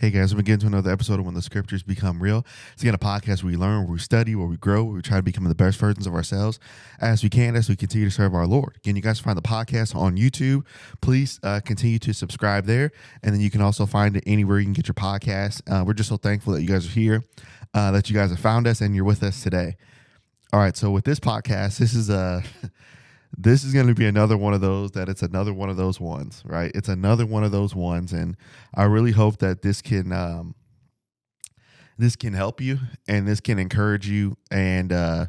Hey guys, we're getting to another episode of When the Scriptures Become Real. It's again a podcast where we learn, where we study, where we grow, where we try to become the best versions of ourselves as we can as we continue to serve our Lord. Again, you guys find the podcast on YouTube. Please uh, continue to subscribe there. And then you can also find it anywhere you can get your podcast. Uh, we're just so thankful that you guys are here, uh, that you guys have found us and you're with us today. All right, so with this podcast, this is a. this is going to be another one of those that it's another one of those ones, right? It's another one of those ones, and I really hope that this can um, this can help you and this can encourage you and uh,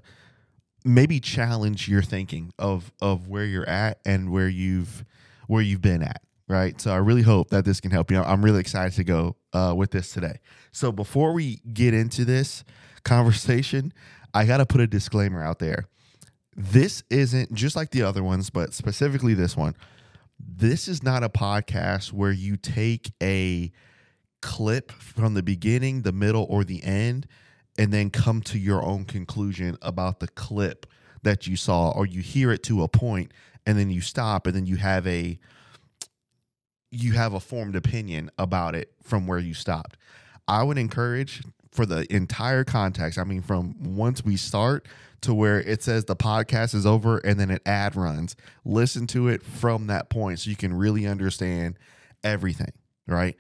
maybe challenge your thinking of of where you're at and where you've where you've been at, right? So I really hope that this can help you. I'm really excited to go uh, with this today. So before we get into this conversation, I got to put a disclaimer out there this isn't just like the other ones, but specifically this one. This is not a podcast where you take a clip from the beginning, the middle, or the end, and then come to your own conclusion about the clip that you saw, or you hear it to a point and then you stop and then you have a you have a formed opinion about it from where you stopped. I would encourage for the entire context, I mean from once we start to where it says the podcast is over and then an ad runs. Listen to it from that point so you can really understand everything, right?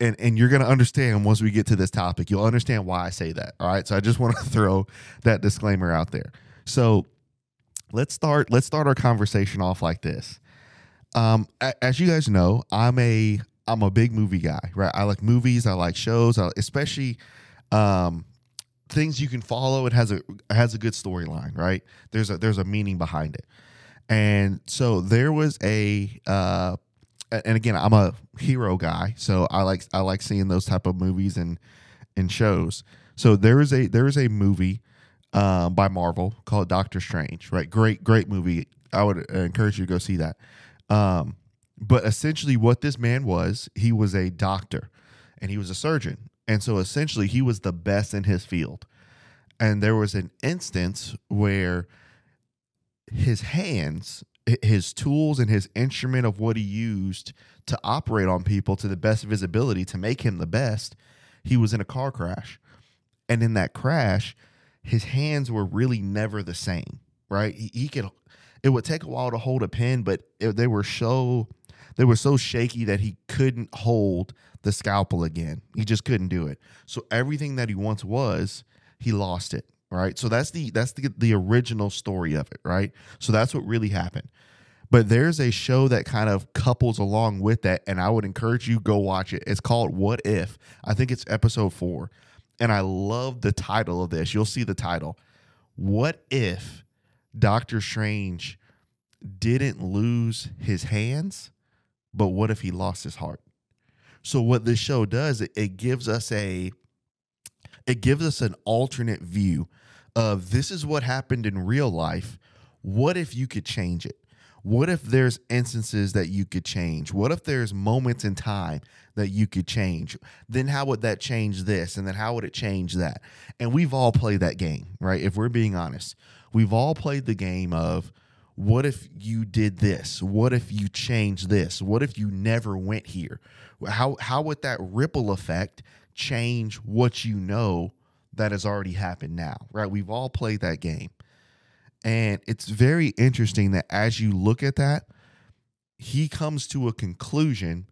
And and you're going to understand once we get to this topic. You'll understand why I say that. All right? So I just want to throw that disclaimer out there. So let's start let's start our conversation off like this. Um as you guys know, I'm a I'm a big movie guy, right? I like movies, I like shows, especially um things you can follow. It has a has a good storyline, right? There's a there's a meaning behind it, and so there was a. Uh, and again, I'm a hero guy, so I like I like seeing those type of movies and and shows. So there is a there is a movie um, by Marvel called Doctor Strange, right? Great great movie. I would encourage you to go see that. Um, but essentially, what this man was, he was a doctor, and he was a surgeon, and so essentially, he was the best in his field. And there was an instance where his hands, his tools, and his instrument of what he used to operate on people to the best of his ability to make him the best, he was in a car crash. And in that crash, his hands were really never the same, right? He, he could, it would take a while to hold a pen, but it, they were so, they were so shaky that he couldn't hold the scalpel again. He just couldn't do it. So everything that he once was, he lost it. Right. So that's the that's the the original story of it. Right. So that's what really happened. But there's a show that kind of couples along with that, and I would encourage you go watch it. It's called What If. I think it's episode four, and I love the title of this. You'll see the title. What if Doctor Strange didn't lose his hands, but what if he lost his heart? So what this show does, it, it gives us a it gives us an alternate view of this is what happened in real life. What if you could change it? What if there's instances that you could change? What if there's moments in time that you could change? Then how would that change this? And then how would it change that? And we've all played that game, right? If we're being honest, we've all played the game of what if you did this? What if you changed this? What if you never went here? How how would that ripple effect change what you know that has already happened now? Right? We've all played that game. And it's very interesting that as you look at that, he comes to a conclusion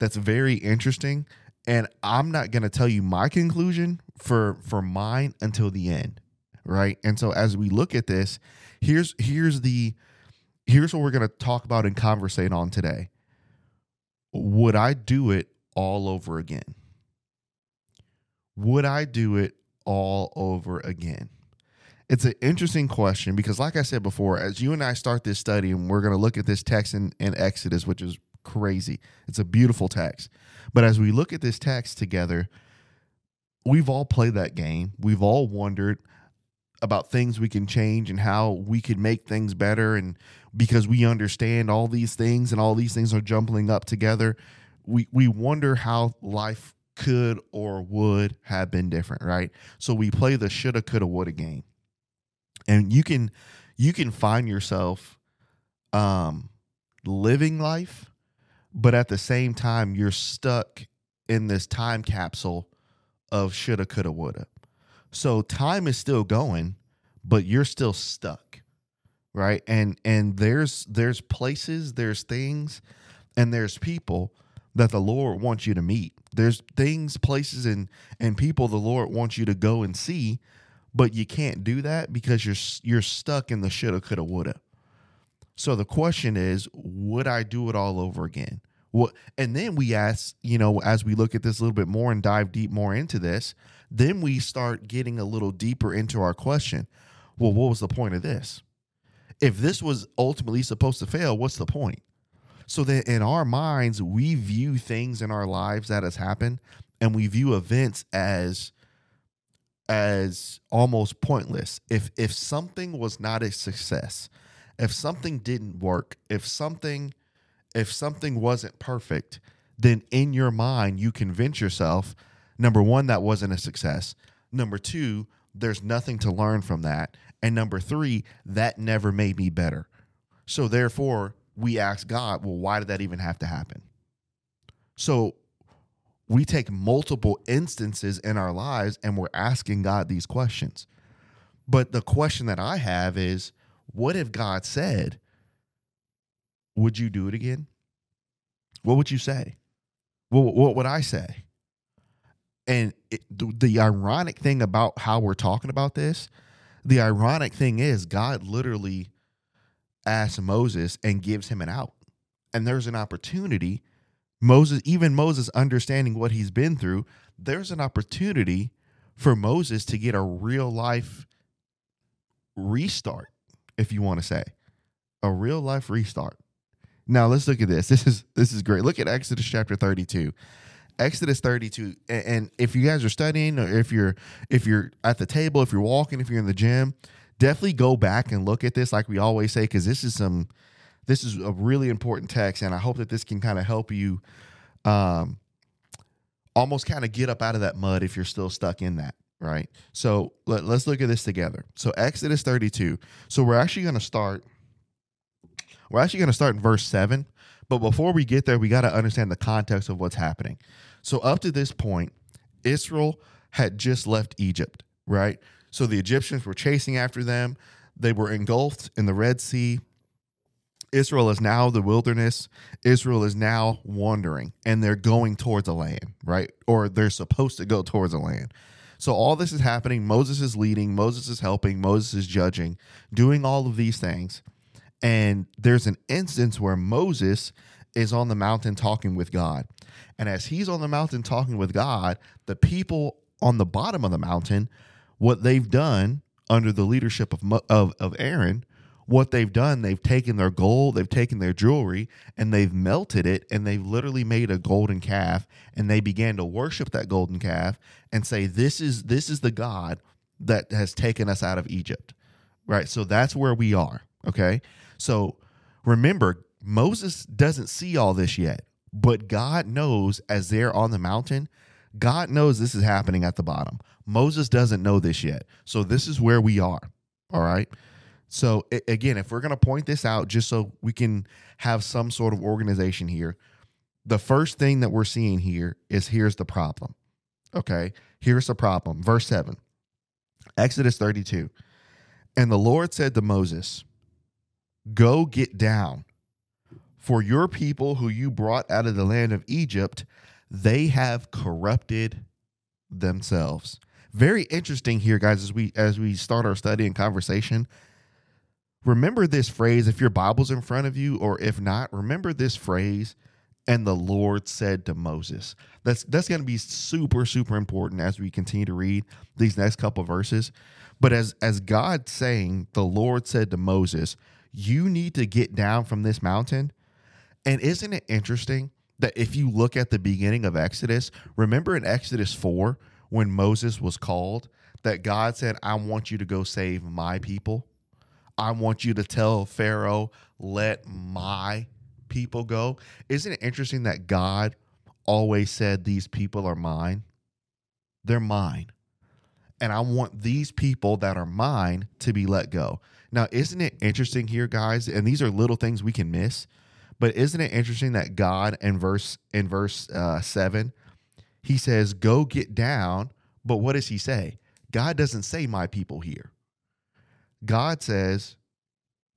that's very interesting. And I'm not going to tell you my conclusion for for mine until the end, right? And so as we look at this, here's here's the here's what we're going to talk about and conversate on today would I do it all over again? Would I do it all over again? It's an interesting question because, like I said before, as you and I start this study, and we're going to look at this text in, in Exodus, which is crazy. It's a beautiful text. But as we look at this text together, we've all played that game. We've all wondered about things we can change and how we could make things better. And because we understand all these things and all these things are jumbling up together we we wonder how life could or would have been different right? So we play the shoulda coulda woulda game. And you can you can find yourself um living life but at the same time you're stuck in this time capsule of shoulda, coulda, woulda. So time is still going, but you're still stuck. Right. And and there's there's places, there's things, and there's people that the Lord wants you to meet. There's things, places, and and people the Lord wants you to go and see, but you can't do that because you're you're stuck in the shoulda, coulda, woulda. So the question is, would I do it all over again? What? And then we ask, you know, as we look at this a little bit more and dive deep more into this, then we start getting a little deeper into our question. Well, what was the point of this? If this was ultimately supposed to fail, what's the point? So that in our minds, we view things in our lives that has happened and we view events as as almost pointless. If if something was not a success, if something didn't work, if something if something wasn't perfect, then in your mind you convince yourself number 1 that wasn't a success. Number 2, there's nothing to learn from that. And number 3, that never made me better. So therefore, we ask God, well, why did that even have to happen? So we take multiple instances in our lives and we're asking God these questions. But the question that I have is what if God said, Would you do it again? What would you say? What would I say? And it, the, the ironic thing about how we're talking about this, the ironic thing is, God literally asks Moses and gives him an out. And there's an opportunity. Moses, even Moses understanding what he's been through, there's an opportunity for Moses to get a real life restart, if you want to say. A real life restart. Now let's look at this. This is this is great. Look at Exodus chapter 32. Exodus 32 and if you guys are studying or if you're if you're at the table, if you're walking, if you're in the gym, definitely go back and look at this like we always say cuz this is some this is a really important text and I hope that this can kind of help you um almost kind of get up out of that mud if you're still stuck in that, right? So let, let's look at this together. So Exodus 32. So we're actually going to start we're actually going to start in verse 7. But before we get there, we got to understand the context of what's happening. So, up to this point, Israel had just left Egypt, right? So the Egyptians were chasing after them. They were engulfed in the Red Sea. Israel is now the wilderness. Israel is now wandering and they're going towards a land, right? Or they're supposed to go towards a land. So all this is happening. Moses is leading, Moses is helping, Moses is judging, doing all of these things. And there's an instance where Moses is on the mountain talking with God. And as he's on the mountain talking with God, the people on the bottom of the mountain, what they've done under the leadership of, of, of Aaron, what they've done, they've taken their gold, they've taken their jewelry, and they've melted it, and they've literally made a golden calf, and they began to worship that golden calf and say, "This is this is the God that has taken us out of Egypt." Right. So that's where we are. Okay. So remember, Moses doesn't see all this yet, but God knows as they're on the mountain, God knows this is happening at the bottom. Moses doesn't know this yet. So this is where we are. All right. So again, if we're going to point this out just so we can have some sort of organization here, the first thing that we're seeing here is here's the problem. Okay. Here's the problem. Verse 7. Exodus 32. And the Lord said to Moses, Go get down. For your people who you brought out of the land of Egypt, they have corrupted themselves. Very interesting here, guys, as we as we start our study and conversation. Remember this phrase if your Bible's in front of you, or if not, remember this phrase. And the Lord said to Moses. That's that's going to be super super important as we continue to read these next couple verses. But as as God saying, the Lord said to Moses, you need to get down from this mountain. And isn't it interesting that if you look at the beginning of Exodus, remember in Exodus 4 when Moses was called, that God said, I want you to go save my people. I want you to tell Pharaoh, let my people go. Isn't it interesting that God always said, These people are mine? They're mine. And I want these people that are mine to be let go. Now, isn't it interesting here, guys? And these are little things we can miss, but isn't it interesting that God in verse in verse uh, seven, he says, Go get down. But what does he say? God doesn't say, My people here. God says,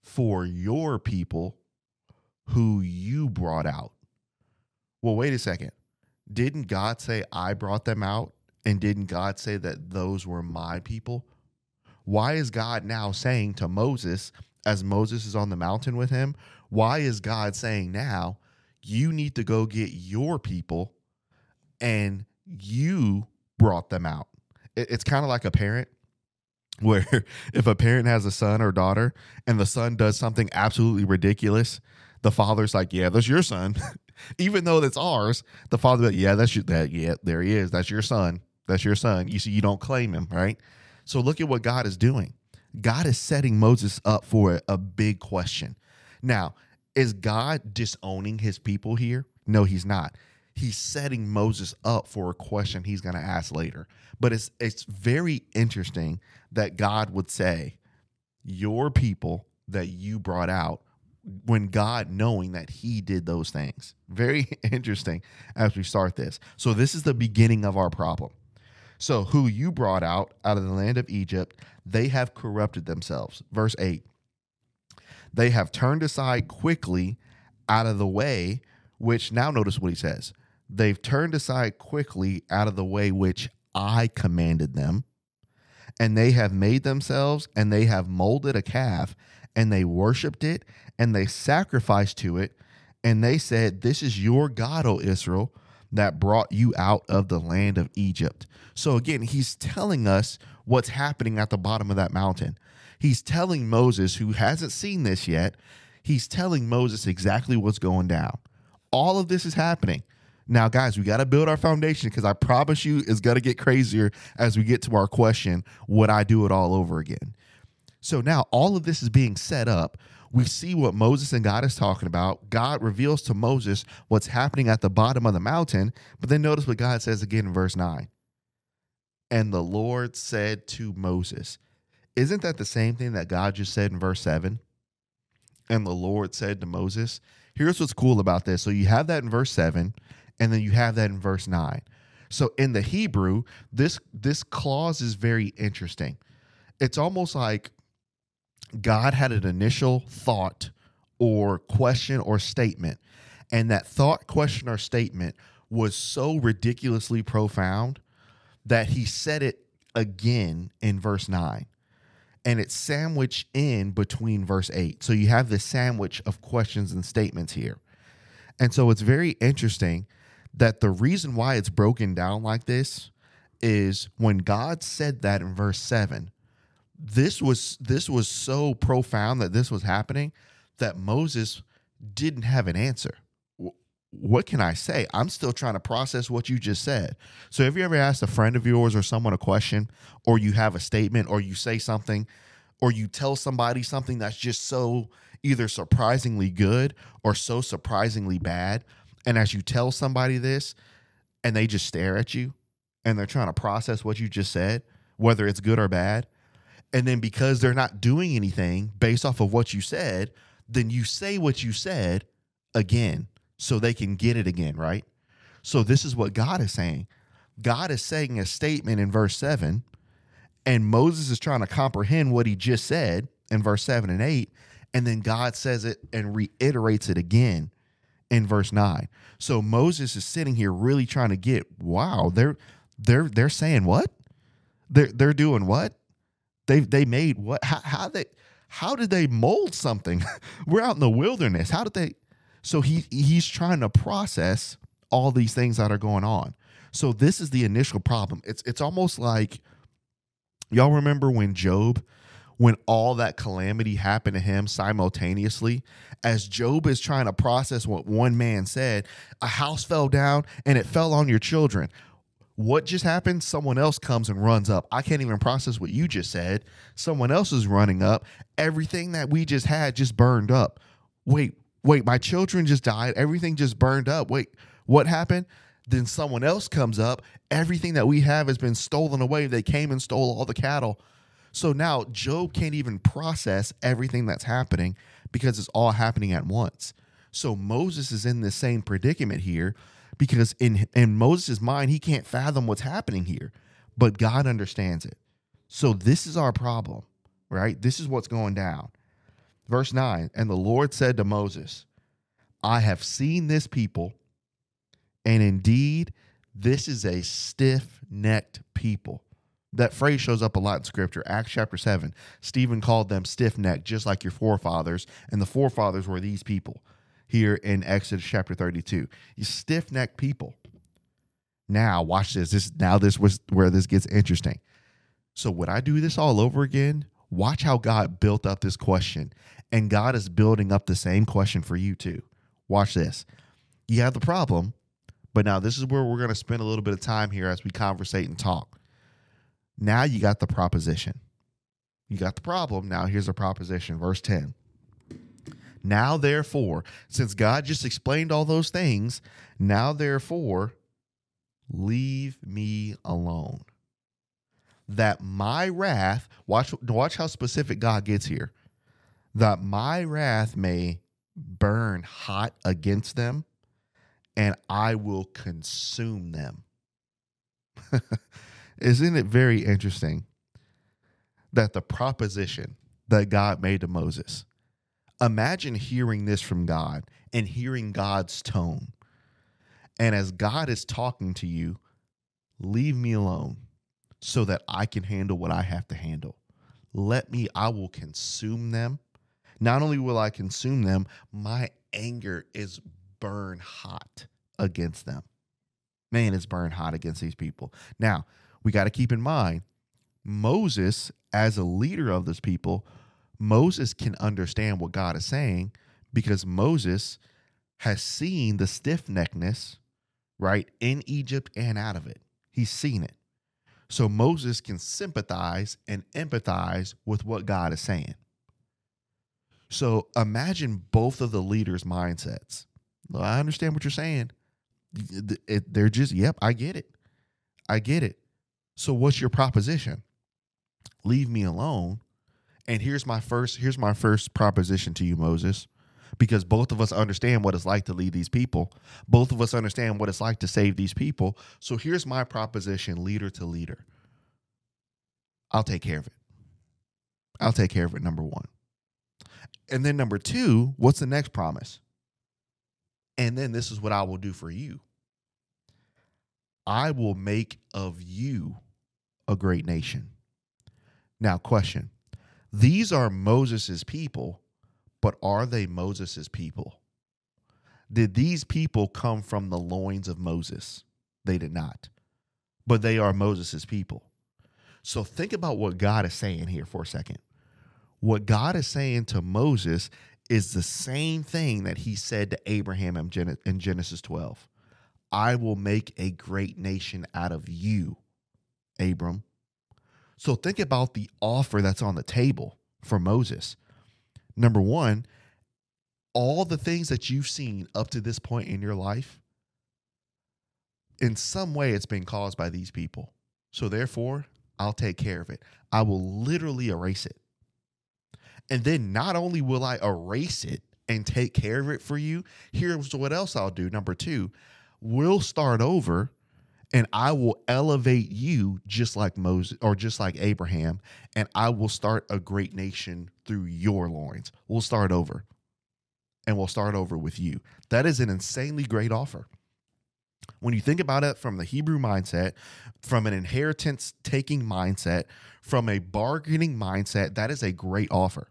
For your people who you brought out. Well, wait a second. Didn't God say, I brought them out? And didn't God say that those were my people? Why is God now saying to Moses, as Moses is on the mountain with him, why is God saying now, you need to go get your people and you brought them out? It's kind of like a parent where if a parent has a son or daughter and the son does something absolutely ridiculous, the father's like, "Yeah, that's your son," even though that's ours. The father, like, "Yeah, that's your that. Yeah, there he is. That's your son. That's your son." You see, you don't claim him, right? So look at what God is doing. God is setting Moses up for a, big question. Now, is God disowning his people here? No, he's not. He's setting Moses up for a question he's going to ask later. But it's it's very interesting that God would say, "Your people that you brought out," when God knowing that He did those things. Very interesting as we start this. So this is the beginning of our problem. So, who you brought out out of the land of Egypt, they have corrupted themselves. Verse 8 They have turned aside quickly out of the way, which now notice what he says. They've turned aside quickly out of the way which I commanded them, and they have made themselves and they have molded a calf, and they worshiped it, and they sacrificed to it, and they said, This is your God, O Israel that brought you out of the land of Egypt. So again, he's telling us what's happening at the bottom of that mountain. He's telling Moses, who hasn't seen this yet, he's telling Moses exactly what's going down. All of this is happening. Now, guys, we got to build our foundation because I promise you it's going to get crazier as we get to our question Would I do it all over again? So now all of this is being set up we see what Moses and God is talking about. God reveals to Moses what's happening at the bottom of the mountain. But then notice what God says again in verse 9. And the Lord said to Moses, Isn't that the same thing that God just said in verse 7? And the Lord said to Moses, Here's what's cool about this. So you have that in verse 7, and then you have that in verse 9. So in the Hebrew, this this clause is very interesting. It's almost like God had an initial thought or question or statement, and that thought, question, or statement was so ridiculously profound that he said it again in verse 9 and it's sandwiched in between verse 8 so you have this sandwich of questions and statements here. And so it's very interesting that the reason why it's broken down like this is when god said that in verse 7 this was this was so profound that this was happening that Moses didn't have an answer. What can I say? I'm still trying to process what you just said. So, have you ever asked a friend of yours or someone a question, or you have a statement, or you say something, or you tell somebody something that's just so either surprisingly good or so surprisingly bad? And as you tell somebody this, and they just stare at you and they're trying to process what you just said, whether it's good or bad, and then because they're not doing anything based off of what you said, then you say what you said again so they can get it again, right? So this is what God is saying. God is saying a statement in verse 7, and Moses is trying to comprehend what he just said in verse 7 and 8, and then God says it and reiterates it again in verse 9. So Moses is sitting here really trying to get, wow, they're they're they're saying what? They're they're doing what? They they made what? How, how they? How did they mold something? We're out in the wilderness. How did they? So he he's trying to process all these things that are going on. So this is the initial problem. It's it's almost like y'all remember when Job when all that calamity happened to him simultaneously as Job is trying to process what one man said, a house fell down and it fell on your children what just happened? Someone else comes and runs up. I can't even process what you just said. Someone else is running up. Everything that we just had just burned up. Wait, wait, my children just died. Everything just burned up. Wait, what happened? Then someone else comes up. Everything that we have has been stolen away. They came and stole all the cattle. So now Job can't even process everything that's happening because it's all happening at once. So Moses is in the same predicament here because in in Moses' mind, he can't fathom what's happening here, but God understands it. So this is our problem, right? This is what's going down. Verse 9, and the Lord said to Moses, I have seen this people, and indeed, this is a stiff necked people. That phrase shows up a lot in scripture. Acts chapter 7. Stephen called them stiff necked, just like your forefathers, and the forefathers were these people here in Exodus chapter 32. You stiff necked people. Now, watch this. This now this was where this gets interesting. So would I do this all over again? Watch how God built up this question. And God is building up the same question for you too. Watch this. You have the problem, but now this is where we're going to spend a little bit of time here as we conversate and talk. Now you got the proposition. You got the problem. Now here's the proposition. Verse 10. Now, therefore, since God just explained all those things, now, therefore, leave me alone. That my wrath, watch, watch how specific God gets here, that my wrath may burn hot against them and I will consume them. Isn't it very interesting that the proposition that God made to Moses, imagine hearing this from God and hearing God's tone. And as God is talking to you, leave me alone so that I can handle what I have to handle. Let me, I will consume them. Not only will I consume them, my anger is burn hot against them. Man, it's burn hot against these people. Now, we got to keep in mind Moses, as a leader of this people, Moses can understand what God is saying because Moses has seen the stiff neckness, right, in Egypt and out of it. He's seen it. So Moses can sympathize and empathize with what God is saying. So imagine both of the leaders' mindsets. I understand what you're saying. They're just, yep, I get it. I get it. So what's your proposition? Leave me alone. And here's my first here's my first proposition to you, Moses. Because both of us understand what it's like to lead these people. Both of us understand what it's like to save these people. So here's my proposition, leader to leader. I'll take care of it. I'll take care of it, number one. And then number two, what's the next promise? And then this is what I will do for you. I will make of you a great nation. Now, question These are Moses's people, but are they Moses's people? Did these people come from the loins of Moses? They did not, but they are Moses's people. So think about what God is saying here for a second. What God is saying to Moses is the same thing that he said to Abraham in Genesis 12. I will make a great nation out of you, Abram. So think about the offer that's on the table for Moses. Number one, all the things that you've seen up to this point in your life, in some way, it's been caused by these people. So therefore, I'll take care of it. I will literally erase it. And then not only will I erase it and take care of it for you, here's what else I'll do. Number two, we'll start over and I will elevate you just like Moses or just like Abraham, and I will start a great nation through your loins. We'll start over. And we'll start over with you. That is an insanely great offer. When you think about it from the Hebrew mindset, from an inheritance taking mindset, from a bargaining mindset, that is a great offer.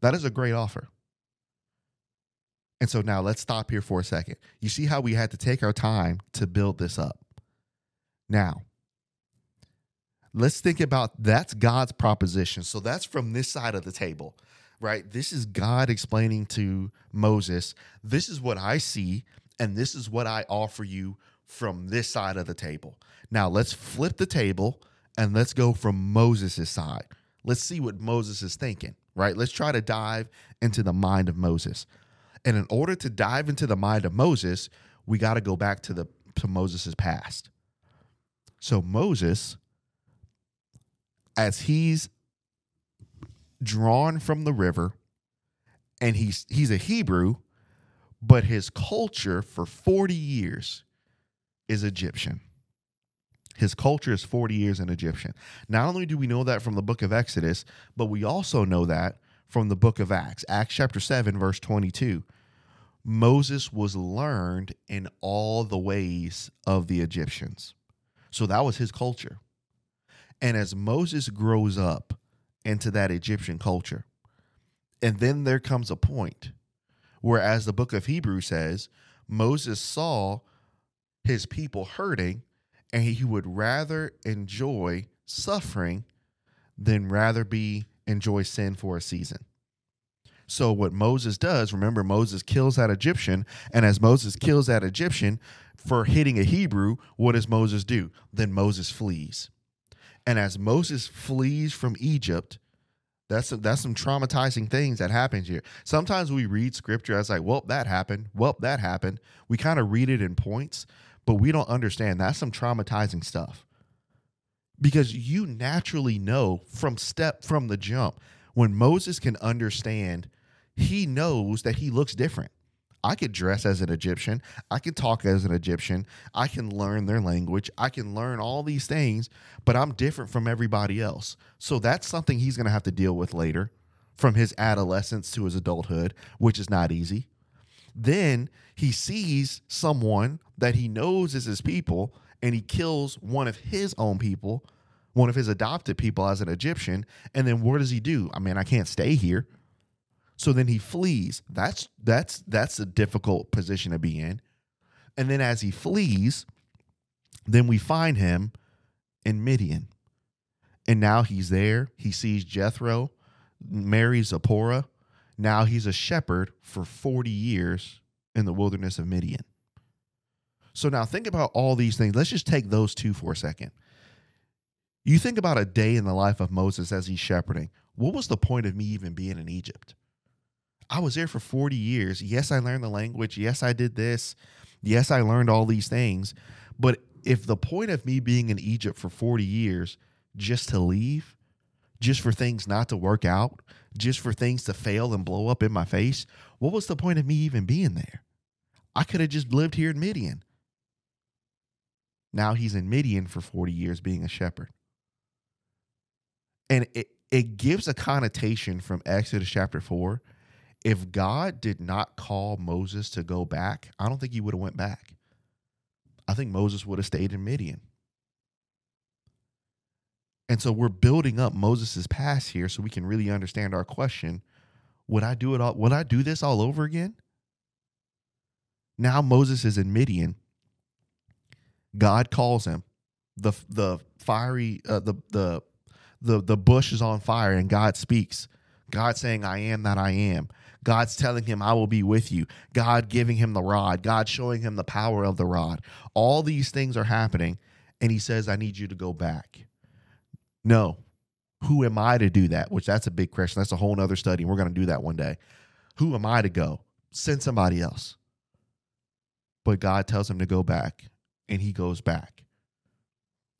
That is a great offer. And so now let's stop here for a second. You see how we had to take our time to build this up. Now, let's think about that's God's proposition. So that's from this side of the table, right? This is God explaining to Moses, this is what I see, and this is what I offer you from this side of the table. Now, let's flip the table and let's go from Moses' side. Let's see what Moses is thinking, right? Let's try to dive into the mind of Moses. And in order to dive into the mind of Moses, we got to go back to the to Moses' past. So Moses, as he's drawn from the river, and he's he's a Hebrew, but his culture for 40 years, is Egyptian. His culture is 40 years in Egyptian. Not only do we know that from the book of Exodus, but we also know that from the book of Acts, Acts chapter 7, verse 22. Moses was learned in all the ways of the Egyptians. So that was his culture. And as Moses grows up into that Egyptian culture, and then there comes a point where, as the book of Hebrews says, Moses saw his people hurting and he would rather enjoy suffering than rather be enjoy sin for a season. So what Moses does, remember Moses kills that Egyptian, and as Moses kills that Egyptian for hitting a Hebrew, what does Moses do? Then Moses flees. And as Moses flees from Egypt, that's that's some traumatizing things that happens here. Sometimes we read scripture as like, well, that happened. Well, that happened. We kind of read it in points, but we don't understand that's some traumatizing stuff. Because you naturally know from step from the jump when Moses can understand he knows that he looks different. I could dress as an Egyptian. I can talk as an Egyptian. I can learn their language. I can learn all these things, but I'm different from everybody else. So that's something he's going to have to deal with later from his adolescence to his adulthood, which is not easy. Then he sees someone that he knows is his people and he kills one of his own people, one of his adopted people as an Egyptian. And then what does he do? I mean, I can't stay here. So then he flees. That's that's that's a difficult position to be in. And then as he flees, then we find him in Midian. And now he's there. He sees Jethro, marries Zipporah. Now he's a shepherd for 40 years in the wilderness of Midian. So now think about all these things. Let's just take those two for a second. You think about a day in the life of Moses as he's shepherding. What was the point of me even being in Egypt? I was there for 40 years. Yes, I learned the language. Yes, I did this. Yes, I learned all these things. But if the point of me being in Egypt for 40 years just to leave, just for things not to work out, just for things to fail and blow up in my face, what was the point of me even being there? I could have just lived here in Midian. Now he's in Midian for 40 years being a shepherd. And it, it gives a connotation from Exodus chapter 4 if God did not call Moses to go back, I don't think he would have went back. I think Moses would have stayed in Midian. And so we're building up Moses' past here so we can really understand our question. Would I do it all? Would I do this all over again? Now Moses is in Midian. God calls him. The the fiery uh, the the the the bush is on fire and God speaks. God saying, I am that I am. God's telling him, I will be with you. God giving him the rod. God showing him the power of the rod. All these things are happening. And he says, I need you to go back. No. Who am I to do that? Which that's a big question. That's a whole nother study. And we're going to do that one day. Who am I to go? Send somebody else. But God tells him to go back, and he goes back.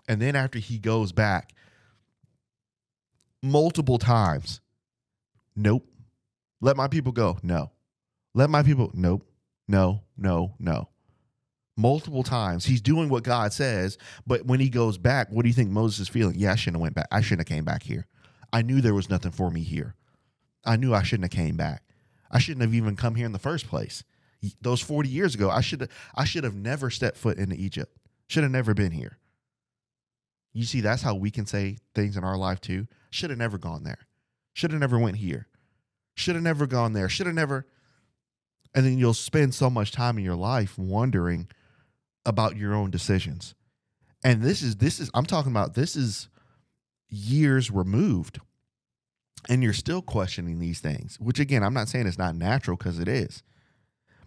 And then after he goes back, multiple times, nope, let my people go. No. Let my people. Nope. No, no, no. Multiple times. He's doing what God says, but when he goes back, what do you think Moses is feeling? Yeah, I shouldn't have went back. I shouldn't have came back here. I knew there was nothing for me here. I knew I shouldn't have came back. I shouldn't have even come here in the first place. Those 40 years ago, I should have I should have never stepped foot into Egypt. Should have never been here. You see, that's how we can say things in our life too. Should have never gone there. Should have never went here. Should have never gone there. Should have never. And then you'll spend so much time in your life wondering about your own decisions. And this is this is I'm talking about this is years removed. And you're still questioning these things, which again, I'm not saying it's not natural because it is.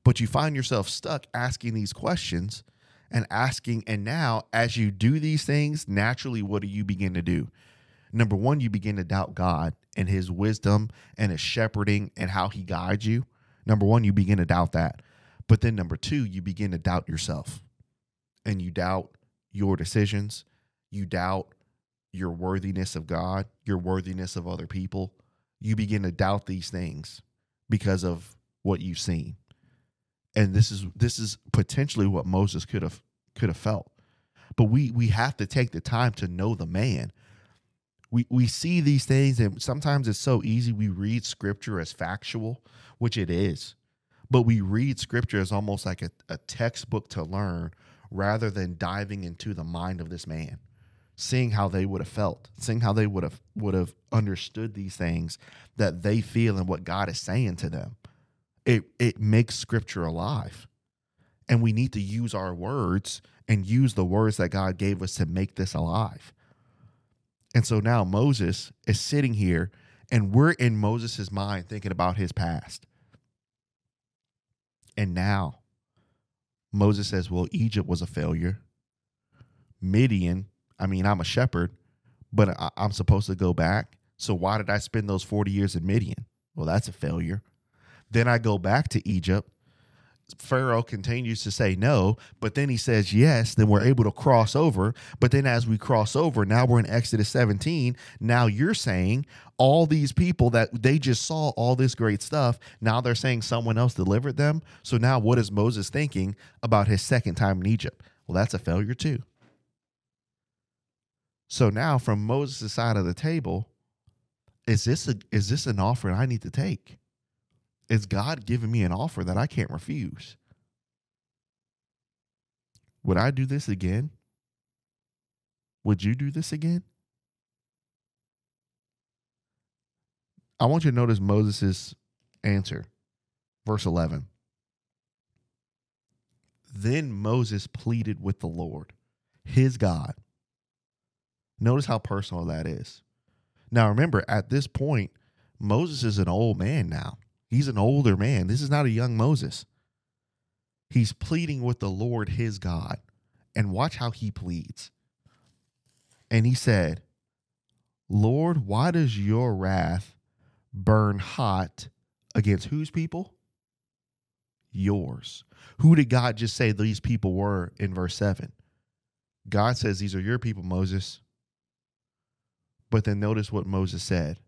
But you find yourself stuck asking these questions and asking and now as you do these things, naturally what do you begin to do? number one, you begin to doubt God and his wisdom and his shepherding and how he guides you. Number one, you begin to doubt that. But then number two, you begin to doubt yourself and you doubt your decisions. You doubt your worthiness of God, your worthiness of other people. You begin to doubt these things because of what you've seen. And this is this is potentially what Moses could have could have felt. But we we have to take the time to know the man. We we see these things and sometimes it's so easy we read scripture as factual, which it is. But we read scripture as almost like a, a textbook to learn rather than diving into the mind of this man seeing how they would have felt, seeing how they would have would have understood these things that they feel and what God is saying to them. It it makes scripture alive. And we need to use our words and use the words that God gave us to make this alive. And so now Moses is sitting here and we're in Moses' mind thinking about his past. And now Moses says, Well, Egypt was a failure. Midian I mean, I'm a shepherd, but I, am supposed to go back. So why did I spend those 40 years in Midian? Well, that's a failure. Then I go back to Egypt. Pharaoh continues to say no, but then he says yes. Then we're able to cross over. But then as we cross over, now we're in Exodus 17. Now you're saying all these people that they just saw all this great stuff, now they're saying someone else delivered them. So now what is Moses thinking about his second time in Egypt? Well, that's a failure too. So now from Moses' side of the table, is this a, is this an offering I need to take? Is God giving me an offer that I can't refuse? Would I do this again? Would you do this again? I want you to notice Moses' answer. Verse 11. Then Moses pleaded with the Lord, his God, Notice how personal that is. Now, remember, at this point, Moses is an old man now. He's an older man. This is not a young Moses. He's pleading with the Lord his God. And watch how he pleads. And he said, Lord, why does your wrath burn hot against whose people? Yours. Who did God just say these people were in verse 7? God says, These are your people, Moses. But then notice what Moses said.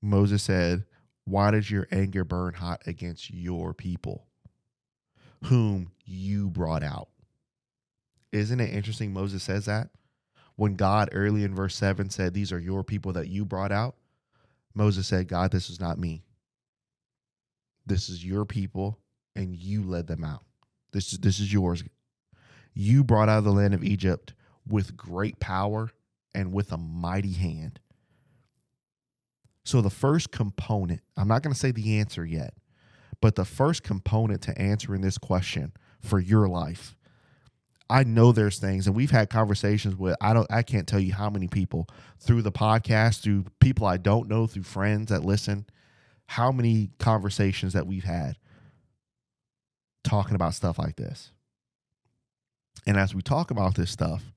Moses said, Why does your anger burn hot against your people, whom you brought out? Isn't it interesting Moses says that? When God early in verse 7 said, These are your people that you brought out, Moses said, God, this is not me. This is your people, and you led them out. This is, this is yours. You brought out of the land of Egypt with great power and with a mighty hand. So, the first component, I'm not going to say the answer yet, but the first component to answering this question for your life, I know there's things, and we've had conversations with I don't I can't tell you how many people through the podcast, through people I don't know, through friends that listen, how many conversations that we've had talking about stuff like this. And as we talk about this stuff,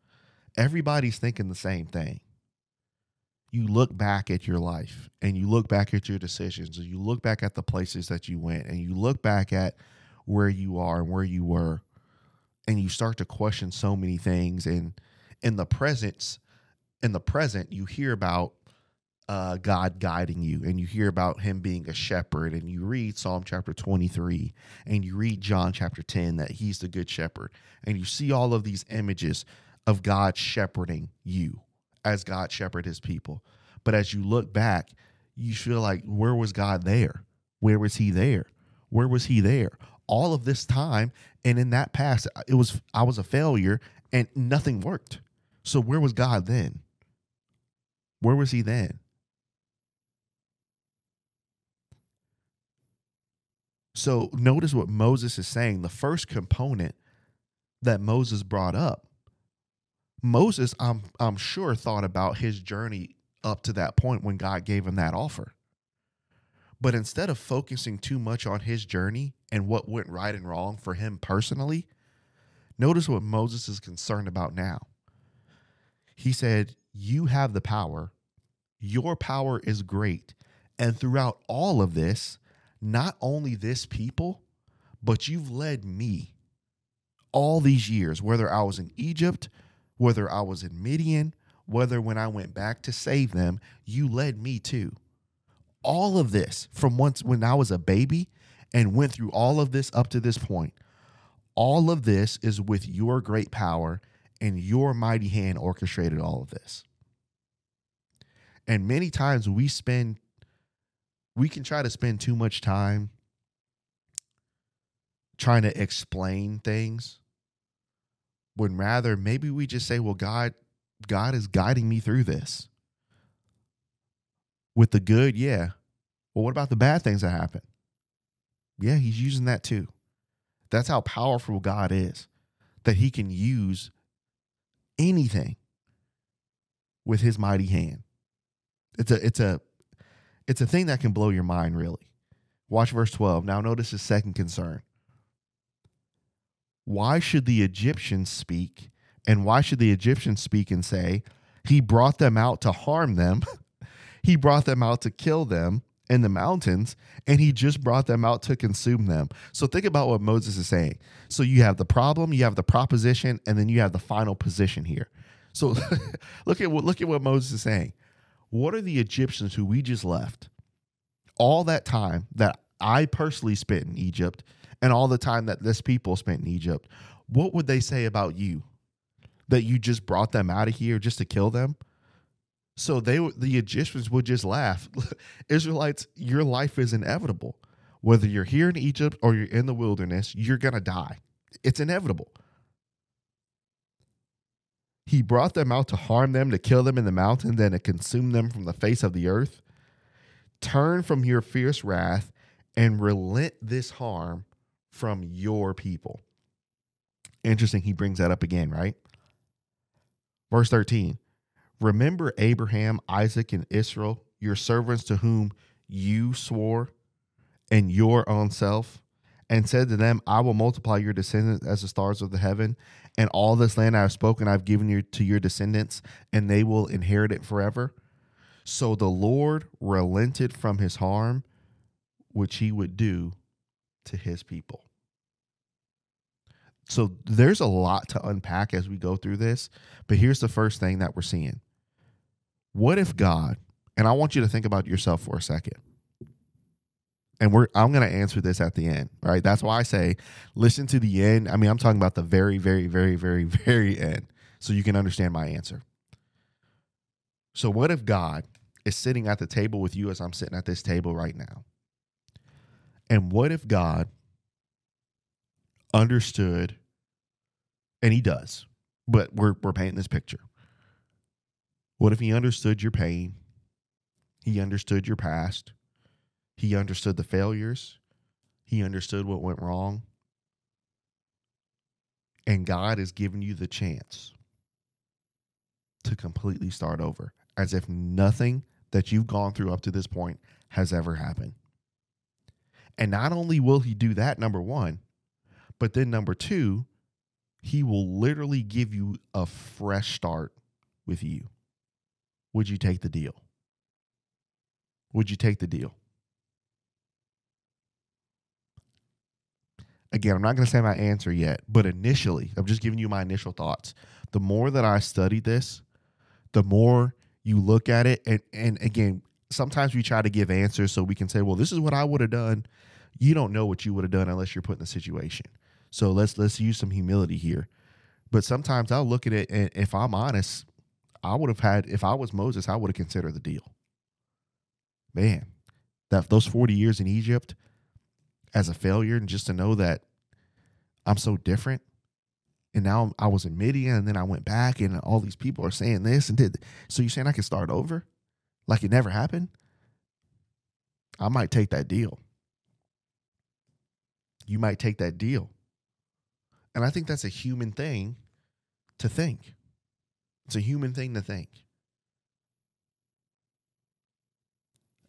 everybody's thinking the same thing. You look back at your life and you look back at your decisions and you look back at the places that you went and you look back at where you are and where you were and you start to question so many things. And in the presence in the present you hear about uh, God guiding you, and you hear about Him being a shepherd, and you read Psalm chapter 23, and you read John chapter 10 that He's the good shepherd, and you see all of these images of God shepherding you as God shepherded his people. But as you look back, you feel like, where was God there? Where was he there? Where was he there? All of this time. And in that past, it was I was a failure and nothing worked. So where was God then? Where was he then? So notice what Moses is saying. The first component that Moses brought up Moses, I'm I'm sure thought about his journey up to that point when God gave him that offer. But instead of focusing too much on his journey and what went right and wrong for him personally, notice what Moses is concerned about now. He said, You have the power, your power is great. And throughout all of this, not only this people, but you've led me all these years, whether I was in Egypt, whether I was in Midian, whether when I went back to save them, you led me to. All of this from once when I was a baby and went through all of this up to this point, all of this is with your great power and your mighty hand orchestrated all of this. And many times we spend, we can try to spend too much time trying to explain things when rather maybe we just say, well, God, God is guiding me through this. With the good, yeah. Well, what about the bad things that happen? Yeah, he's using that too. That's how powerful God is, that he can use anything with his mighty hand. It's a it's a it's a thing that can blow your mind really. Watch verse 12. Now notice his second concern. Why should the Egyptians speak? And why should the Egyptians speak and say, He brought them out to harm them? he brought them out to kill them in the mountains, and he just brought them out to consume them. So think about what Moses is saying. So you have the problem, you have the proposition, and then you have the final position here. So look at what look at what Moses is saying. What are the Egyptians who we just left? All that time that I personally spent in Egypt and all the time that this people spent in Egypt, what would they say about you? That you just brought them out of here just to kill them? So they the Egyptians would just laugh. Israelites, your life is inevitable. Whether you're here in Egypt or you're in the wilderness, you're going to die. It's inevitable. He brought them out to harm them, to kill them in the mountain, then to consume them from the face of the earth. Turn from your fierce wrath and relent this harm from your people. Interesting, he brings that up again, right? Verse 13 Remember Abraham, Isaac, and Israel, your servants to whom you swore and your own self, and said to them, I will multiply your descendants as the stars of the heaven, and all this land I have spoken, I've given you to your descendants, and they will inherit it forever. So the Lord relented from his harm, which he would do to his people. So there's a lot to unpack as we go through this, but here's the first thing that we're seeing. What if God, and I want you to think about yourself for a second. And we're I'm going to answer this at the end, right? That's why I say listen to the end. I mean, I'm talking about the very very very very very end so you can understand my answer. So what if God is sitting at the table with you as I'm sitting at this table right now? And what if God understood, and he does, but we're, we're painting this picture. What if he understood your pain? He understood your past. He understood the failures. He understood what went wrong. And God has given you the chance to completely start over as if nothing that you've gone through up to this point has ever happened. And not only will he do that, number one, but then number two, he will literally give you a fresh start with you. Would you take the deal? Would you take the deal? Again, I'm not going to say my answer yet, but initially, I'm just giving you my initial thoughts. The more that I study this, the more you look at it. And, and again, sometimes we try to give answers so we can say, well, this is what I would have done. You don't know what you would have done unless you're put in the situation. So let's let's use some humility here. But sometimes I'll look at it and if I'm honest, I would have had if I was Moses, I would have considered the deal. Man, that those 40 years in Egypt as a failure and just to know that I'm so different. And now I was in Midian and then I went back and all these people are saying this and did. So you're saying I can start over? Like it never happened? I might take that deal. You might take that deal. And I think that's a human thing to think. It's a human thing to think.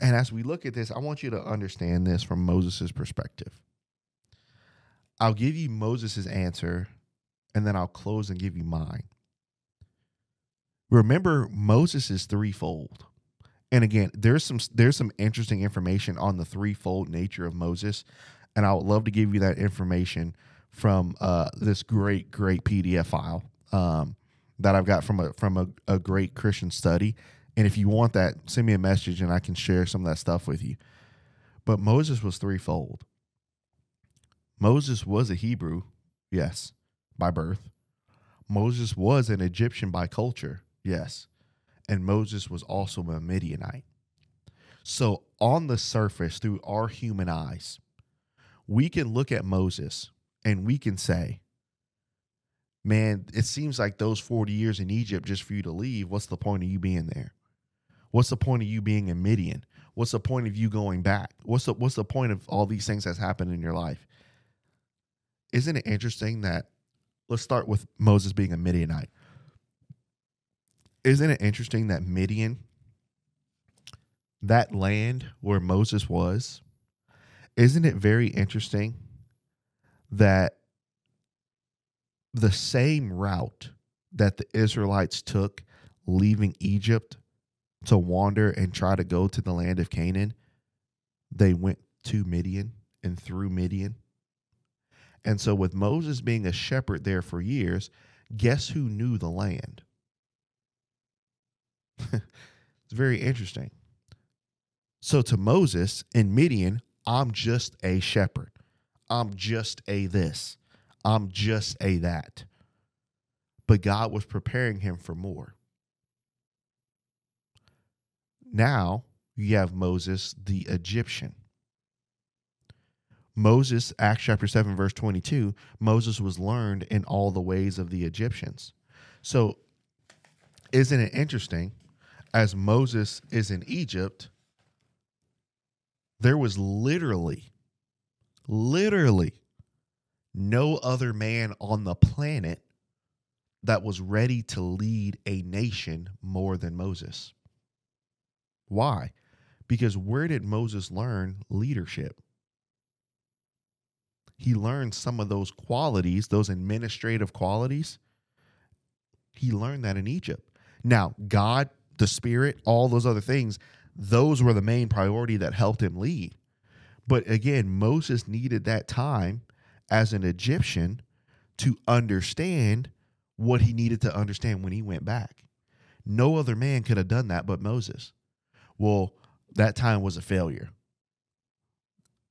And as we look at this, I want you to understand this from Moses' perspective. I'll give you Moses' answer and then I'll close and give you mine. Remember, Moses is threefold. And again, there's some there's some interesting information on the threefold nature of Moses, and I would love to give you that information from uh, this great, great PDF file um, that I've got from a from a, a great Christian study. And if you want that, send me a message and I can share some of that stuff with you. But Moses was threefold. Moses was a Hebrew, Yes. By birth. Moses was an Egyptian by culture. Yes. And Moses was also a Midianite. So, on the surface, through our human eyes, we can look at Moses and we can say, man, it seems like those 40 years in Egypt just for you to leave. What's the point of you being there? What's the point of you being in Midian? What's the point of you going back? What's the what's the point of all these things that's happened in your life? Isn't it interesting that let's start with Moses being a Midianite. Isn't it interesting that Midian, that land where Moses was, isn't it very interesting that the same route that the Israelites took leaving Egypt to wander and try to go to the land of Canaan, they went to Midian and through Midian. And so, with Moses being a shepherd there for years, guess who knew the land? it's very interesting. So, to Moses in Midian, I'm just a shepherd. I'm just a this. I'm just a that. But God was preparing him for more. Now you have Moses, the Egyptian. Moses, Acts chapter 7, verse 22, Moses was learned in all the ways of the Egyptians. So, isn't it interesting? As Moses is in Egypt, there was literally, literally no other man on the planet that was ready to lead a nation more than Moses. Why? Because where did Moses learn leadership? He learned some of those qualities, those administrative qualities. He learned that in Egypt. Now, God, the Spirit, all those other things, those were the main priority that helped him lead. But again, Moses needed that time as an Egyptian to understand what he needed to understand when he went back. No other man could have done that but Moses. Well, that time was a failure.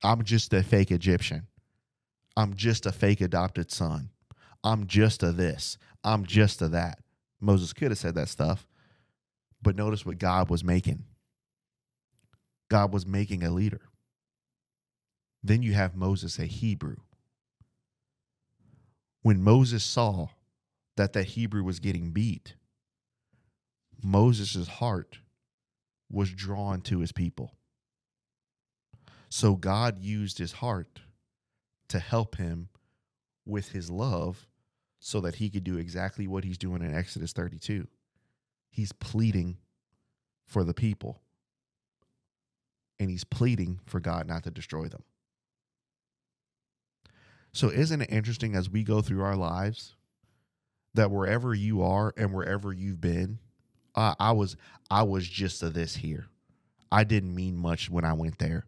I'm just a fake Egyptian. I'm just a fake adopted son. I'm just a this. I'm just a that. Moses could have said that stuff, but notice what God was making. God was making a leader. Then you have Moses, a Hebrew when Moses saw that that Hebrew was getting beat, Moses' heart was drawn to his people. So God used his heart to help him with his love so that he could do exactly what he's doing in Exodus 32. He's pleading for the people, and he's pleading for God not to destroy them. So, isn't it interesting as we go through our lives that wherever you are and wherever you've been, uh, I was I was just a this here. I didn't mean much when I went there.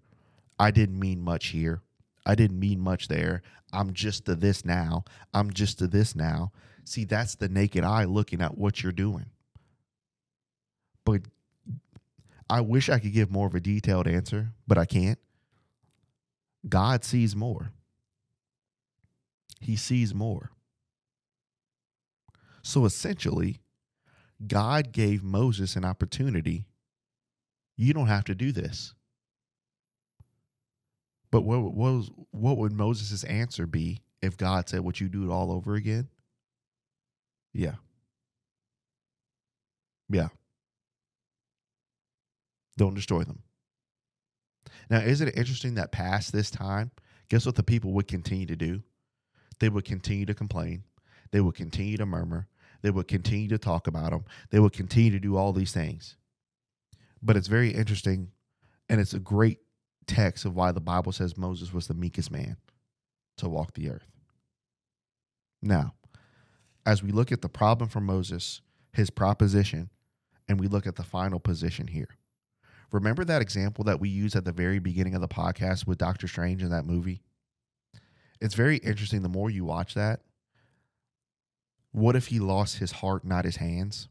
I didn't mean much here. I didn't mean much there. I'm just a this now. I'm just a this now. See, that's the naked eye looking at what you're doing. But I wish I could give more of a detailed answer, but I can't. God sees more he sees more. So essentially, God gave Moses an opportunity. You don't have to do this. But what, what, was, what would Moses' answer be if God said, Would you do it all over again? Yeah. Yeah. Don't destroy them. Now, isn't it interesting that past this time, guess what the people would continue to do? They would continue to complain. They would continue to murmur. They would continue to talk about them. They would continue to do all these things. But it's very interesting, and it's a great text of why the Bible says Moses was the meekest man to walk the earth. Now, as we look at the problem for Moses, his proposition, and we look at the final position here. Remember that example that we used at the very beginning of the podcast with Doctor Strange in that movie? It's very interesting. The more you watch that, what if he lost his heart, not his hands?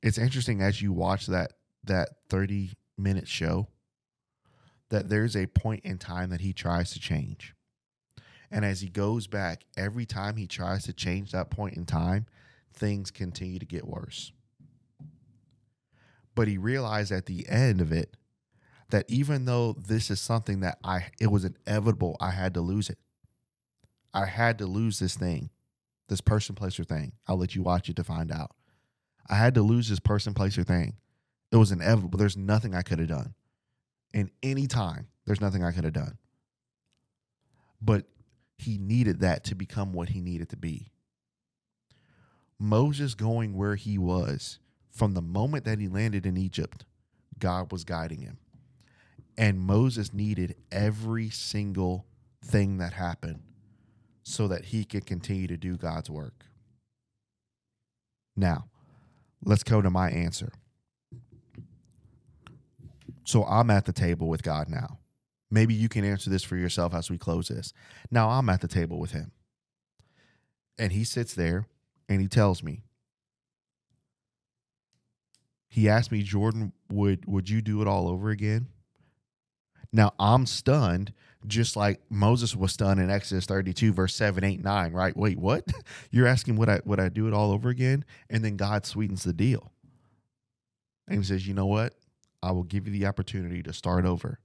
It's interesting as you watch that that 30 minute show that there's a point in time that he tries to change. And as he goes back, every time he tries to change that point in time, things continue to get worse. But he realized at the end of it that even though this is something that I it was inevitable, I had to lose it. I had to lose this thing, this person, place, or thing. I'll let you watch it to find out. I had to lose this person, place, or thing. It was inevitable. There's nothing I could have done. In any time, there's nothing I could have done. But he needed that to become what he needed to be. Moses going where he was from the moment that he landed in Egypt, God was guiding him. And Moses needed every single thing that happened so that he could continue to do God's work. Now, let's go to my answer. So I'm at the table with God now. Maybe you can answer this for yourself as we close this. Now I'm at the table with him. And he sits there and he tells me, he asked me, Jordan, would would you do it all over again? Now I'm stunned, just like Moses was stunned in Exodus 32, verse 7, 8, 9, right? Wait, what? You're asking would I would I do it all over again? And then God sweetens the deal. And he says, you know what? I will give you the opportunity to start over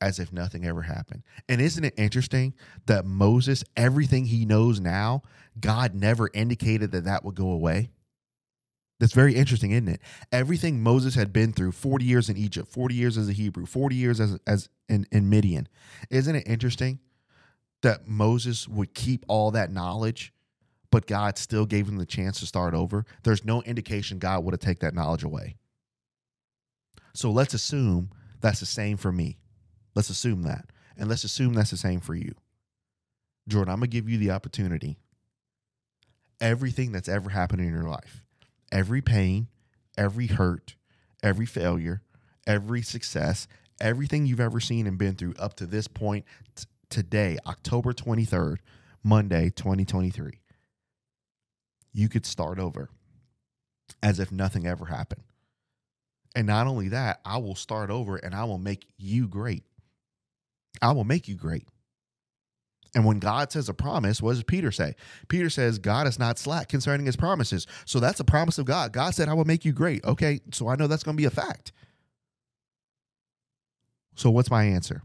as if nothing ever happened. And isn't it interesting that Moses, everything he knows now, God never indicated that that would go away? That's very interesting, isn't it? Everything Moses had been through 40 years in Egypt, 40 years as a Hebrew, 40 years as, as in, in Midian. Isn't it interesting that Moses would keep all that knowledge, but God still gave him the chance to start over? There's no indication God would have taken that knowledge away. So let's assume that's the same for me. Let's assume that. And let's assume that's the same for you. Jordan, I'm going to give you the opportunity. Everything that's ever happened in your life, every pain, every hurt, every failure, every success, everything you've ever seen and been through up to this point, t- today, October 23rd, Monday, 2023, you could start over as if nothing ever happened. And not only that, I will start over and I will make you great. I will make you great. And when God says a promise, what does Peter say? Peter says, God is not slack concerning his promises. So that's a promise of God. God said, I will make you great. Okay, so I know that's going to be a fact. So what's my answer?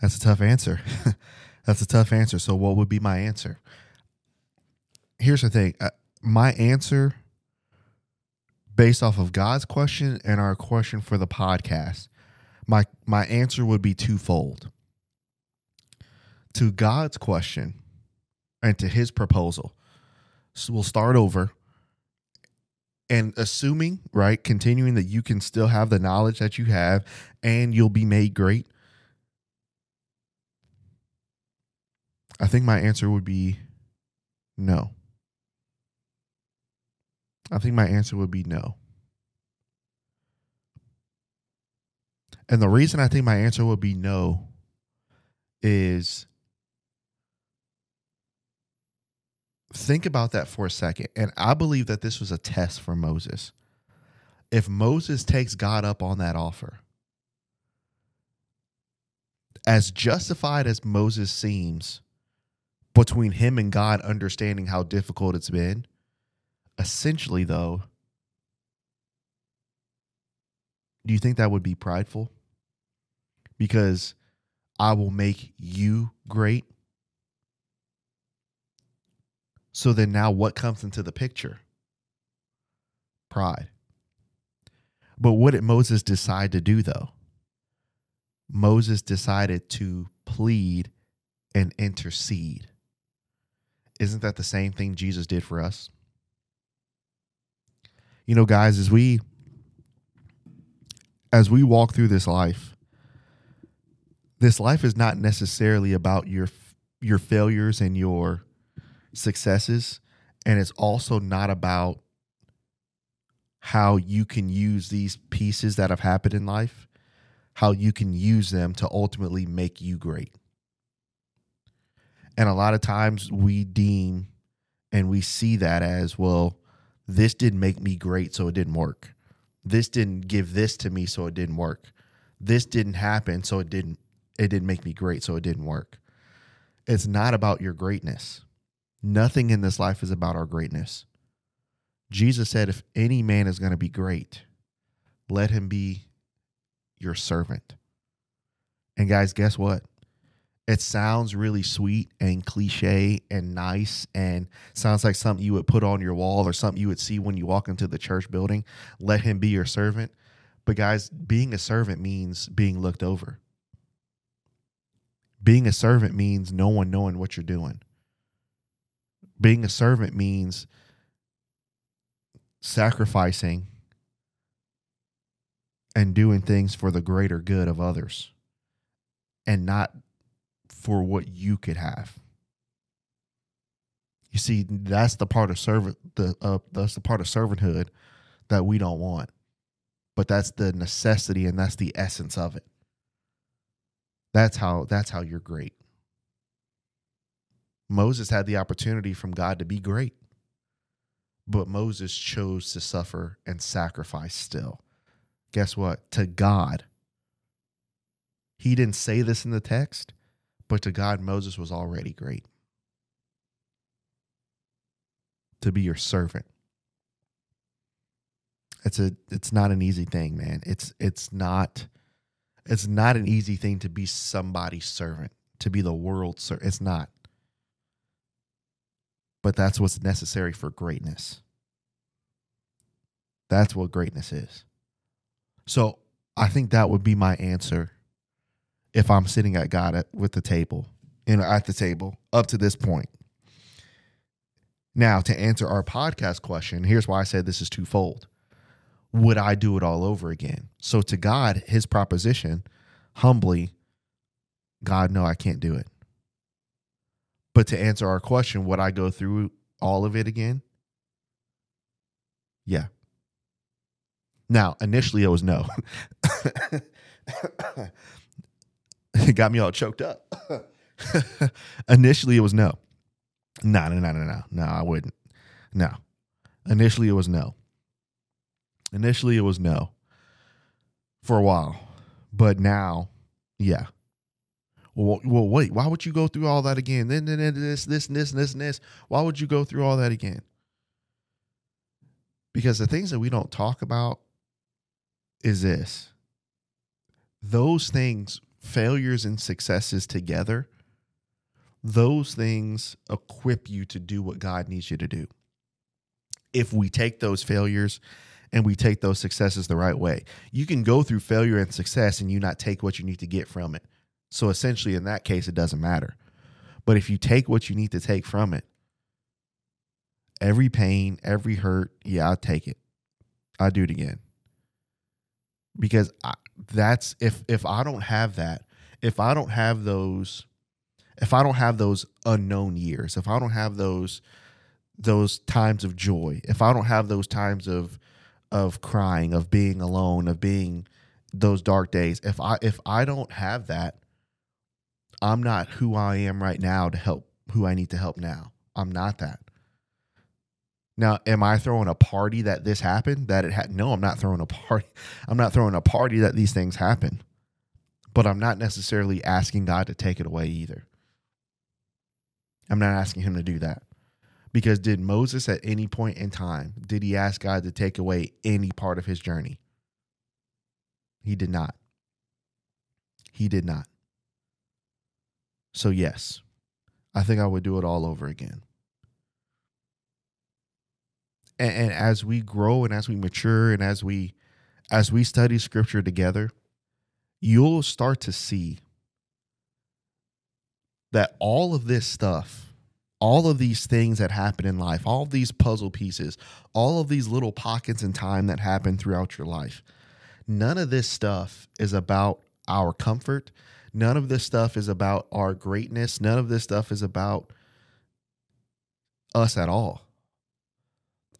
That's a tough answer. that's a tough answer. So what would be my answer? Here's the thing uh, my answer based off of God's question and our question for the podcast, my my answer would be twofold. To God's question and to his proposal. So we'll start over and assuming, right, continuing that you can still have the knowledge that you have and you'll be made great. I think my answer would be no. I think my answer would be no. And the reason I think my answer would be no is think about that for a second. And I believe that this was a test for Moses. If Moses takes God up on that offer, as justified as Moses seems between him and God understanding how difficult it's been, Essentially, though, do you think that would be prideful? Because I will make you great. So then now what comes into the picture? Pride. But what did Moses decide to do though? Moses decided to plead and intercede. Isn't that the same thing Jesus did for us? you know, guys, as we as we walk through this life, this life is not necessarily about your your failures and your successes, and it's also not about how you can use these pieces that have happened in life, how you can use them to ultimately make you great. And a lot of times we deem and we see that as well this didn't make me great, so it didn't work. This didn't give this to me, so it didn't work. this didn't happen, so it didn't it didn't make me great, so it didn't work. It's not about your greatness. Nothing in this life is about our greatness. Jesus said, if any man is going to be great, let him be your servant. And guys, guess what? It sounds really sweet and cliche and nice and sounds like something you would put on your wall or something you would see when you walk into the church building. Let him be your servant. But guys, being a servant means being looked over. Being a servant means no one knowing what you're doing. Being a servant means sacrificing and doing things for the greater good of others and not for what you could have. You see, that's the part of servant the uh, that's the part of servanthood that we don't want. But that's the necessity and that's the essence of it. That's how that's how you're great. Moses had the opportunity from God to be great. But Moses chose to suffer and sacrifice still. Guess what? To God. He didn't say this in the text, but to God, Moses was already great. To be your servant. It's a it's not an easy thing, man. It's it's not it's not an easy thing to be somebody's servant, to be the world's servant. It's not but that's what's necessary for greatness. That's what greatness is. So I think that would be my answer if I'm sitting at God at, with the table, you know, at the table up to this point. Now, to answer our podcast question, here's why I said this is twofold. Would I do it all over again? So to God, his proposition, humbly, God, no, I can't do it. But to answer our question, would I go through all of it again? Yeah. Now, initially it was no. it got me all choked up. initially it was no. No, no, no, no, no. No, I wouldn't. No. Initially it was no. Initially it was no for a while. But now, yeah. Well, well, wait. Why would you go through all that again? Then, then, then this, this, this, this, and this. Why would you go through all that again? Because the things that we don't talk about is this: those things, failures and successes together, those things equip you to do what God needs you to do. If we take those failures and we take those successes the right way, you can go through failure and success and you not take what you need to get from it so essentially, in that case, it doesn't matter. But if you take what you need to take from it, every pain, every hurt, yeah, I'll take it. I'll do it again. Because I, that's if if I don't have that, if I don't have those, if I don't have those unknown years, if I don't have those those times of joy, if I don't have those times of of crying, of being alone, of being those dark days, if I if I don't have that, I'm not who I am right now to help who I need to help now. I'm not that. Now, am I throwing a party that this happened? That it had? No, I'm not throwing a party. I'm not throwing a party that these things happen. But I'm not necessarily asking God to take it away either. I'm not asking him to do that. Because did Moses at any point in time did he ask God to take away any part of his journey? He did not. He did not. So, yes, I think I would do it all over again. And, and, as we grow and as we mature and as we as we study scripture together, you'll start to see that all of this stuff, all of these things that happen in life, all of these puzzle pieces, all of these little pockets in time that happen throughout your life, none of this stuff is about our comfort. None of this stuff is about our greatness. None of this stuff is about us at all.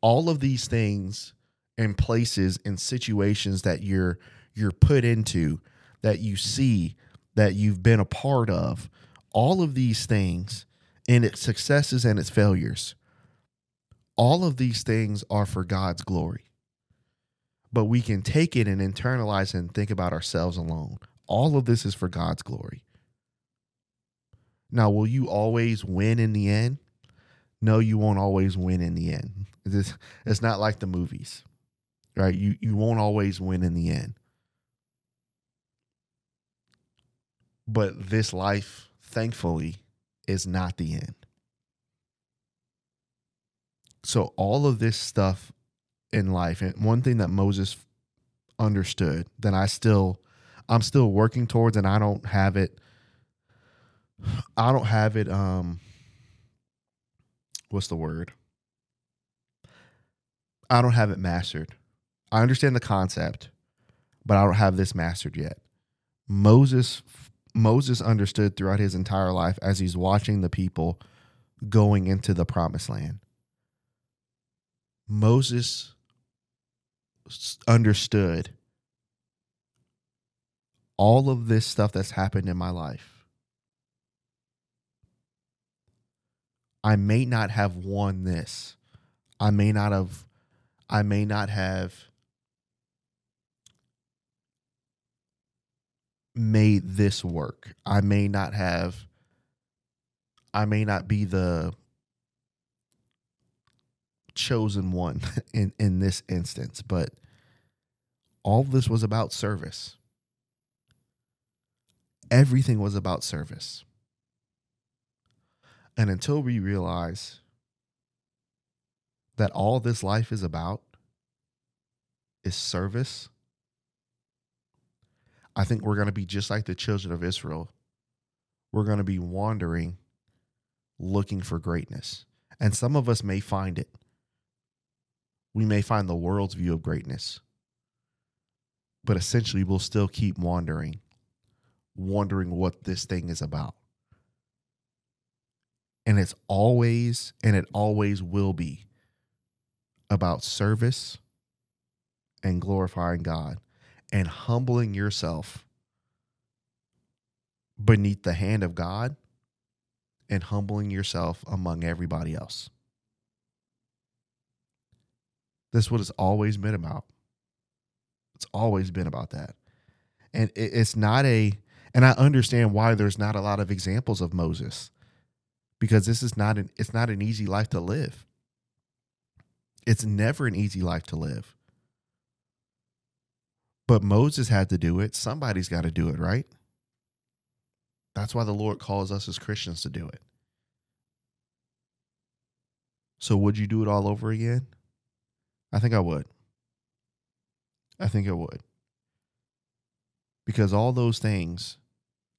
All of these things and places and situations that you're you're put into that you see that you've been a part of all of these things and its successes and its failures all of these things are for God's glory but we can take it and internalize and think about ourselves alone. All of this is for God's glory. Now, will you always win in the end? No, you won't always win in the end. It's, it's not like the movies, right? You you won't always win in the end. But this life, thankfully, is not the end. So all of this stuff in life, and one thing that Moses understood that I still I'm still working towards and I don't have it I don't have it um what's the word? I don't have it mastered. I understand the concept, but I don't have this mastered yet. Moses Moses understood throughout his entire life as he's watching the people going into the promised land. Moses understood all of this stuff that's happened in my life. I may not have won this. I may not have I may not have made this work. I may not have I may not be the chosen one in in this instance, but all this was about service. Everything was about service. And until we realize that all this life is about is service, I think we're going to be just like the children of Israel. We're going to be wandering looking for greatness. And some of us may find it we may find the world's view of greatness. But essentially, we'll still keep wandering, wondering what this thing is about. And it's always, and it always will be about service and glorifying God and humbling yourself beneath the hand of God and humbling yourself among everybody else. That's what it's always been about. It's always been about that. And it's not a, and I understand why there's not a lot of examples of Moses because this is not an, it's not an easy life to live. It's never an easy life to live. But Moses had to do it. Somebody's got to do it, right? That's why the Lord calls us as Christians to do it. So, would you do it all over again? I think I would. I think I would. Because all those things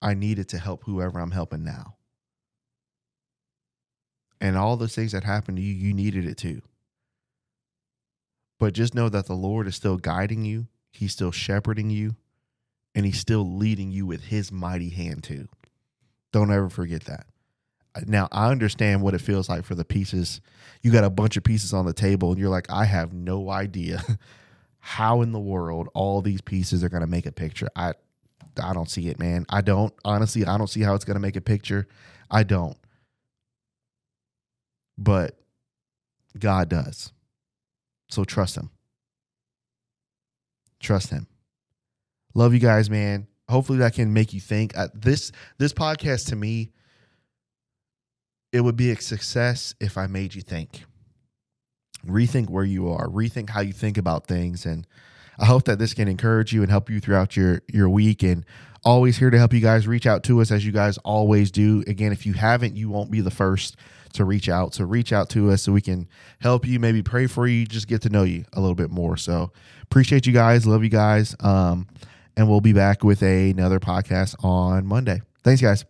I needed to help whoever I'm helping now. And all those things that happened to you, you needed it too. But just know that the Lord is still guiding you, He's still shepherding you, and He's still leading you with His mighty hand too. Don't ever forget that. Now I understand what it feels like for the pieces. You got a bunch of pieces on the table, and you're like, I have no idea how in the world all these pieces are going to make a picture. I I don't see it, man. I don't honestly. I don't see how it's going to make a picture. I don't. But God does. So trust Him. Trust Him. Love you guys, man. Hopefully that can make you think. This this podcast to me it would be a success if I made you think. Rethink where you are, rethink how you think about things. And I hope that this can encourage you and help you throughout your, your week. And always here to help you guys reach out to us as you guys always do. Again, if you haven't, you won't be the first to reach out. So reach out to us so we can help you, maybe pray for you, just get to know you a little bit more. So appreciate you guys. Love you guys. Um, and we'll be back with a, another podcast on Monday. Thanks, guys.